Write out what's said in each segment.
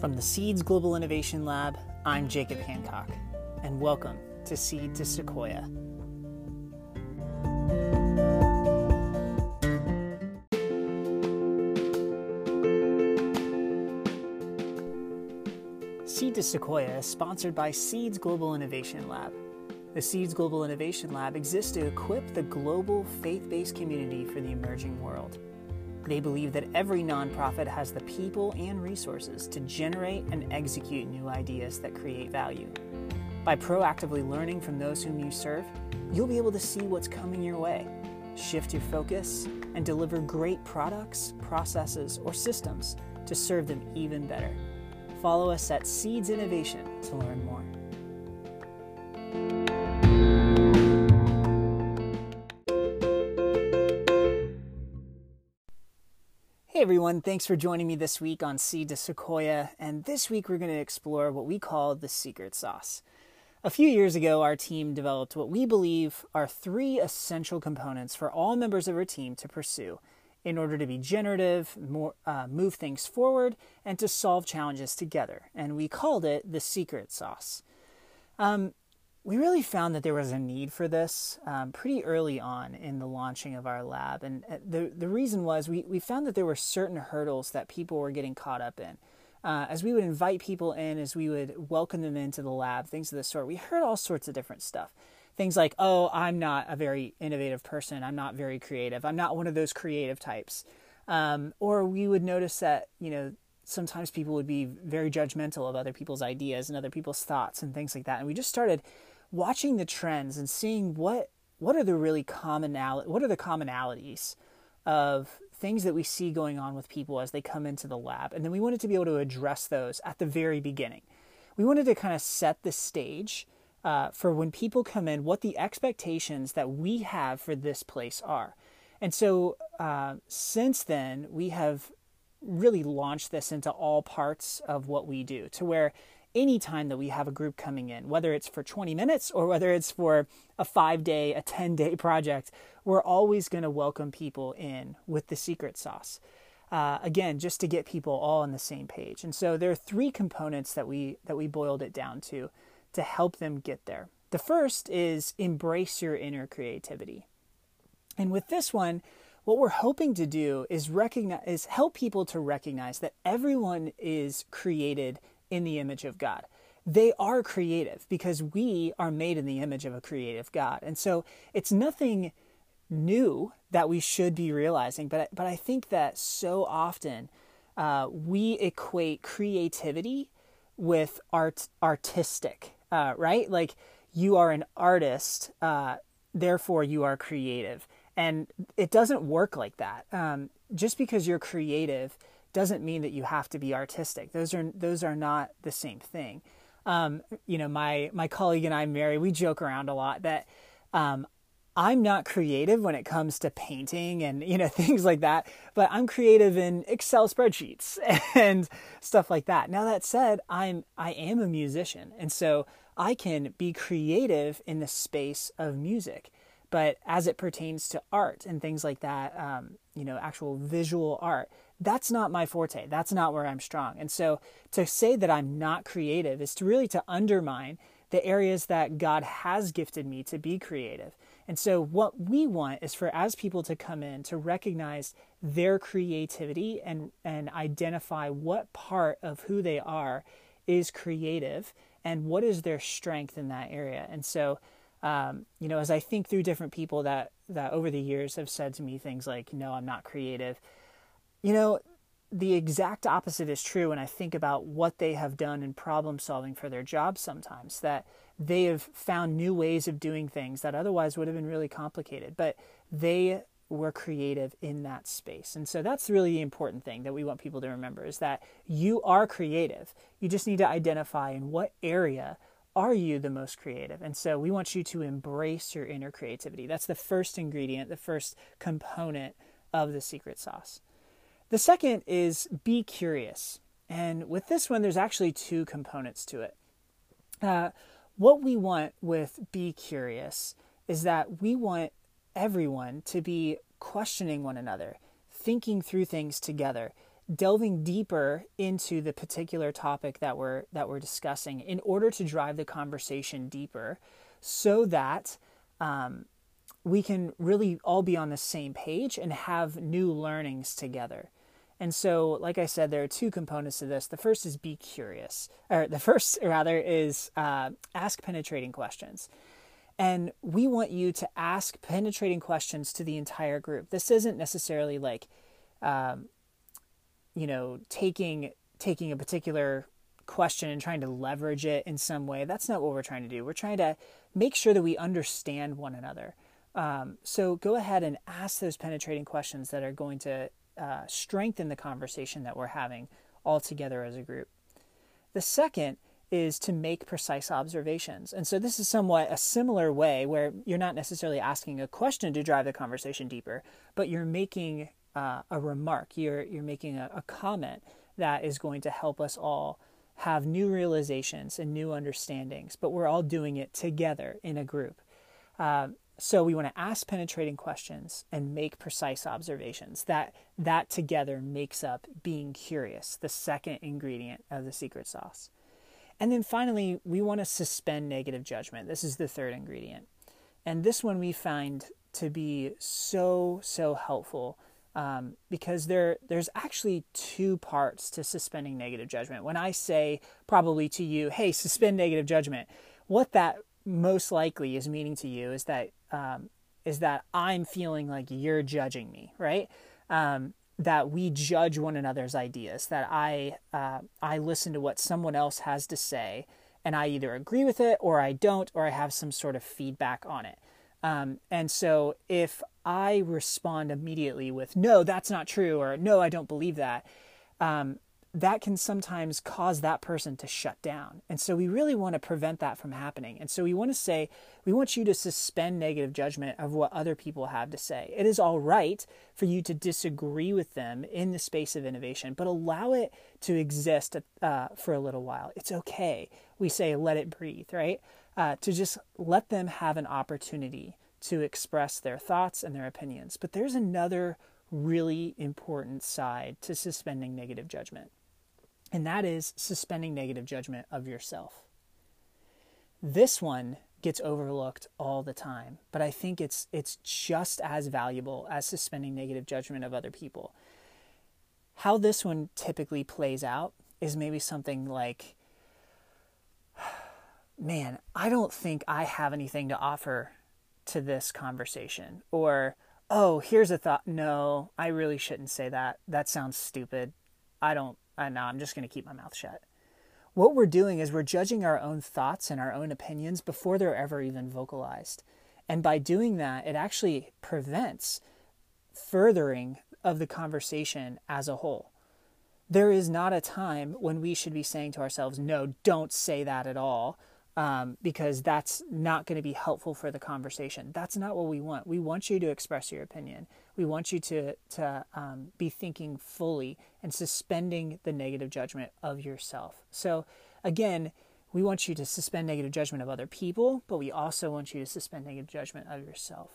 From the Seeds Global Innovation Lab, I'm Jacob Hancock, and welcome to Seed to Sequoia. Seed to Sequoia is sponsored by Seeds Global Innovation Lab. The Seeds Global Innovation Lab exists to equip the global faith based community for the emerging world. They believe that every nonprofit has the people and resources to generate and execute new ideas that create value. By proactively learning from those whom you serve, you'll be able to see what's coming your way, shift your focus, and deliver great products, processes, or systems to serve them even better. Follow us at Seeds Innovation to learn more. Hey everyone, thanks for joining me this week on Seed to Sequoia. And this week we're going to explore what we call the secret sauce. A few years ago, our team developed what we believe are three essential components for all members of our team to pursue in order to be generative, more, uh, move things forward, and to solve challenges together. And we called it the secret sauce. Um, we really found that there was a need for this um, pretty early on in the launching of our lab. And uh, the, the reason was we, we found that there were certain hurdles that people were getting caught up in. Uh, as we would invite people in, as we would welcome them into the lab, things of this sort, we heard all sorts of different stuff. Things like, oh, I'm not a very innovative person. I'm not very creative. I'm not one of those creative types. Um, or we would notice that, you know, sometimes people would be very judgmental of other people's ideas and other people's thoughts and things like that. And we just started watching the trends and seeing what what are the really commonality what are the commonalities of things that we see going on with people as they come into the lab. And then we wanted to be able to address those at the very beginning. We wanted to kind of set the stage uh, for when people come in what the expectations that we have for this place are. And so uh, since then we have really launched this into all parts of what we do to where anytime that we have a group coming in, whether it's for 20 minutes or whether it's for a five day, a 10 day project, we're always going to welcome people in with the secret sauce. Uh, again, just to get people all on the same page. And so there are three components that we that we boiled it down to to help them get there. The first is embrace your inner creativity. And with this one, what we're hoping to do is recognize is help people to recognize that everyone is created in the image of God. They are creative because we are made in the image of a creative God. And so it's nothing new that we should be realizing, but, but I think that so often uh, we equate creativity with art artistic, uh, right? Like you are an artist, uh, therefore you are creative. And it doesn't work like that. Um, just because you're creative doesn't mean that you have to be artistic. Those are those are not the same thing. Um, you know, my my colleague and I, Mary, we joke around a lot that um, I'm not creative when it comes to painting and you know things like that, but I'm creative in Excel spreadsheets and stuff like that. Now that said, I'm I am a musician, and so I can be creative in the space of music. But as it pertains to art and things like that, um, you know, actual visual art, that's not my forte. That's not where I'm strong. And so to say that I'm not creative is to really to undermine the areas that God has gifted me to be creative. And so what we want is for as people to come in to recognize their creativity and and identify what part of who they are is creative and what is their strength in that area. And so um, you know, as I think through different people that that over the years have said to me things like, "No, I'm not creative," You know, the exact opposite is true when I think about what they have done in problem solving for their jobs sometimes, that they have found new ways of doing things that otherwise would have been really complicated, but they were creative in that space. And so that's really the important thing that we want people to remember is that you are creative. You just need to identify in what area are you the most creative? And so we want you to embrace your inner creativity. That's the first ingredient, the first component of the secret sauce. The second is be curious. And with this one, there's actually two components to it. Uh, what we want with be curious is that we want everyone to be questioning one another, thinking through things together, delving deeper into the particular topic that we're that we're discussing in order to drive the conversation deeper so that um, we can really all be on the same page and have new learnings together. And so, like I said, there are two components to this. The first is be curious, or the first, rather, is uh, ask penetrating questions. And we want you to ask penetrating questions to the entire group. This isn't necessarily like, um, you know, taking taking a particular question and trying to leverage it in some way. That's not what we're trying to do. We're trying to make sure that we understand one another. Um, so go ahead and ask those penetrating questions that are going to uh, strengthen the conversation that we're having all together as a group. The second is to make precise observations. And so this is somewhat a similar way where you're not necessarily asking a question to drive the conversation deeper, but you're making uh, a remark, you're, you're making a, a comment that is going to help us all have new realizations and new understandings, but we're all doing it together in a group. Uh, so we want to ask penetrating questions and make precise observations. That that together makes up being curious, the second ingredient of the secret sauce. And then finally, we want to suspend negative judgment. This is the third ingredient. And this one we find to be so so helpful um, because there there's actually two parts to suspending negative judgment. When I say probably to you, "Hey, suspend negative judgment," what that most likely is meaning to you is that um, is that I'm feeling like you're judging me, right? Um, that we judge one another's ideas. That I uh, I listen to what someone else has to say, and I either agree with it or I don't, or I have some sort of feedback on it. Um, and so if I respond immediately with, no, that's not true, or no, I don't believe that, um, that can sometimes cause that person to shut down. And so we really want to prevent that from happening. And so we want to say, we want you to suspend negative judgment of what other people have to say. It is all right for you to disagree with them in the space of innovation, but allow it to exist uh, for a little while. It's okay. We say, let it breathe, right? Uh, to just let them have an opportunity to express their thoughts and their opinions. But there's another really important side to suspending negative judgment and that is suspending negative judgment of yourself. This one gets overlooked all the time, but I think it's it's just as valuable as suspending negative judgment of other people. How this one typically plays out is maybe something like man, I don't think I have anything to offer to this conversation or oh, here's a thought. No, I really shouldn't say that. That sounds stupid. I don't uh, no, I'm just going to keep my mouth shut. What we're doing is we're judging our own thoughts and our own opinions before they're ever even vocalized. And by doing that, it actually prevents furthering of the conversation as a whole. There is not a time when we should be saying to ourselves, no, don't say that at all, um, because that's not going to be helpful for the conversation. That's not what we want. We want you to express your opinion. We want you to to um, be thinking fully and suspending the negative judgment of yourself. So, again, we want you to suspend negative judgment of other people, but we also want you to suspend negative judgment of yourself.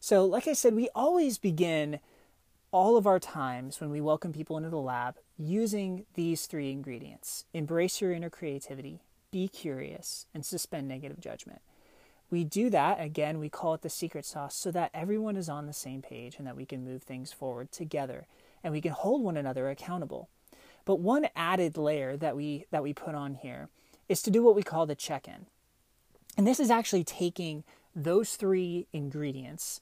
So, like I said, we always begin all of our times when we welcome people into the lab using these three ingredients embrace your inner creativity, be curious, and suspend negative judgment. We do that, again, we call it the secret sauce, so that everyone is on the same page and that we can move things forward together and we can hold one another accountable. But one added layer that we that we put on here is to do what we call the check-in. And this is actually taking those three ingredients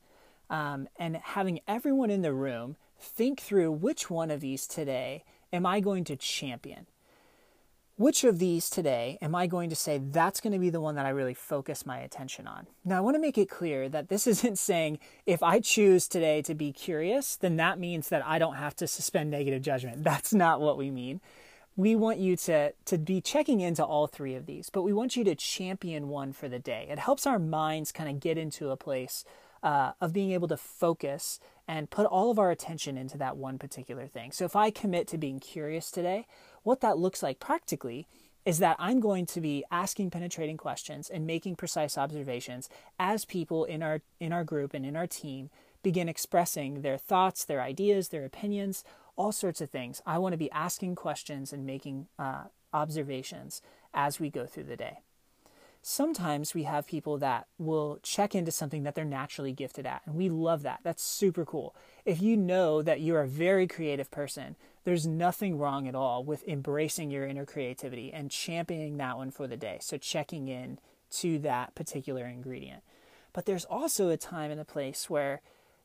um, and having everyone in the room think through which one of these today am I going to champion? Which of these today am I going to say that's going to be the one that I really focus my attention on? Now, I want to make it clear that this isn't saying if I choose today to be curious, then that means that I don't have to suspend negative judgment. That's not what we mean. We want you to, to be checking into all three of these, but we want you to champion one for the day. It helps our minds kind of get into a place uh, of being able to focus and put all of our attention into that one particular thing. So if I commit to being curious today, what that looks like practically is that I'm going to be asking penetrating questions and making precise observations as people in our in our group and in our team begin expressing their thoughts, their ideas, their opinions all sorts of things. I want to be asking questions and making uh, observations as we go through the day. Sometimes we have people that will check into something that they're naturally gifted at, and we love that. That's super cool. If you know that you're a very creative person, there's nothing wrong at all with embracing your inner creativity and championing that one for the day. So, checking in to that particular ingredient. But there's also a time and a place where,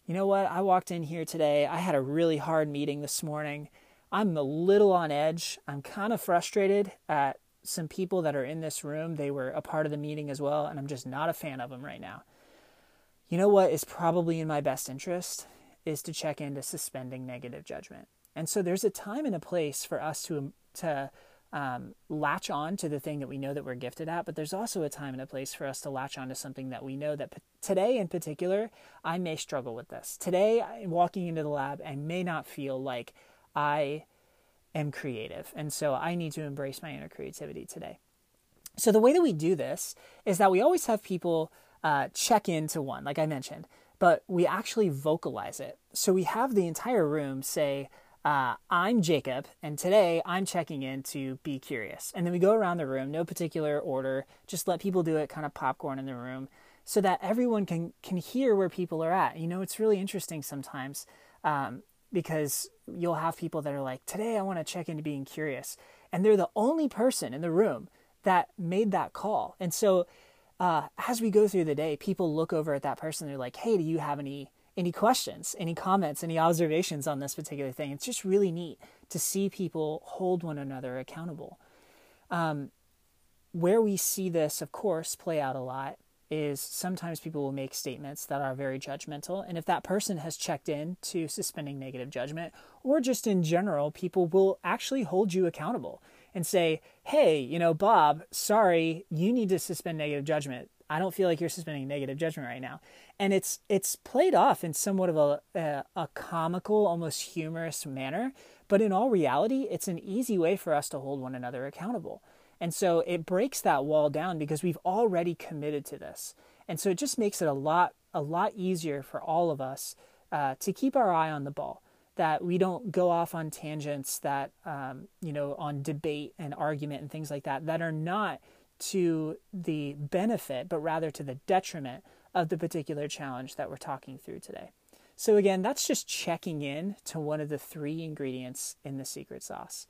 you know what, I walked in here today, I had a really hard meeting this morning. I'm a little on edge. I'm kind of frustrated at some people that are in this room. They were a part of the meeting as well, and I'm just not a fan of them right now. You know what is probably in my best interest is to check into suspending negative judgment. And so there's a time and a place for us to to um, latch on to the thing that we know that we're gifted at, but there's also a time and a place for us to latch on to something that we know that p- today in particular, I may struggle with this. Today, walking into the lab, I may not feel like I am creative. And so I need to embrace my inner creativity today. So the way that we do this is that we always have people uh, check into one, like I mentioned, but we actually vocalize it. So we have the entire room say, uh, I'm Jacob, and today I'm checking in to be curious. And then we go around the room, no particular order, just let people do it, kind of popcorn in the room, so that everyone can can hear where people are at. You know, it's really interesting sometimes um, because you'll have people that are like, today I want to check into being curious, and they're the only person in the room that made that call. And so, uh, as we go through the day, people look over at that person. They're like, hey, do you have any any questions, any comments, any observations on this particular thing. It's just really neat to see people hold one another accountable. Um, where we see this, of course, play out a lot is sometimes people will make statements that are very judgmental. And if that person has checked in to suspending negative judgment, or just in general, people will actually hold you accountable and say, hey, you know, Bob, sorry, you need to suspend negative judgment. I don't feel like you're suspending negative judgment right now. And it's it's played off in somewhat of a, a, a comical, almost humorous manner, but in all reality, it's an easy way for us to hold one another accountable. And so it breaks that wall down because we've already committed to this. And so it just makes it a lot a lot easier for all of us uh, to keep our eye on the ball. That we don't go off on tangents that um, you know on debate and argument and things like that that are not to the benefit, but rather to the detriment of the particular challenge that we're talking through today. So, again, that's just checking in to one of the three ingredients in the secret sauce.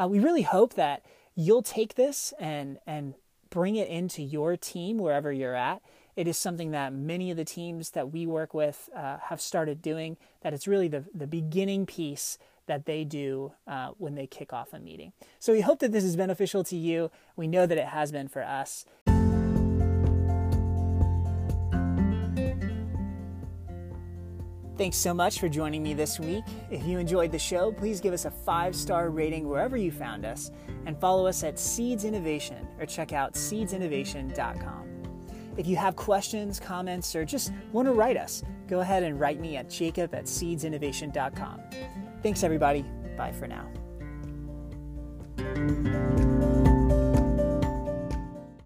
Uh, we really hope that you'll take this and, and bring it into your team wherever you're at. It is something that many of the teams that we work with uh, have started doing, that it's really the, the beginning piece that they do uh, when they kick off a meeting. So we hope that this is beneficial to you. We know that it has been for us. Thanks so much for joining me this week. If you enjoyed the show, please give us a five star rating wherever you found us and follow us at Seeds Innovation or check out seedsinnovation.com. If you have questions, comments, or just want to write us, go ahead and write me at jacob at seedsinnovation.com. Thanks, everybody. Bye for now.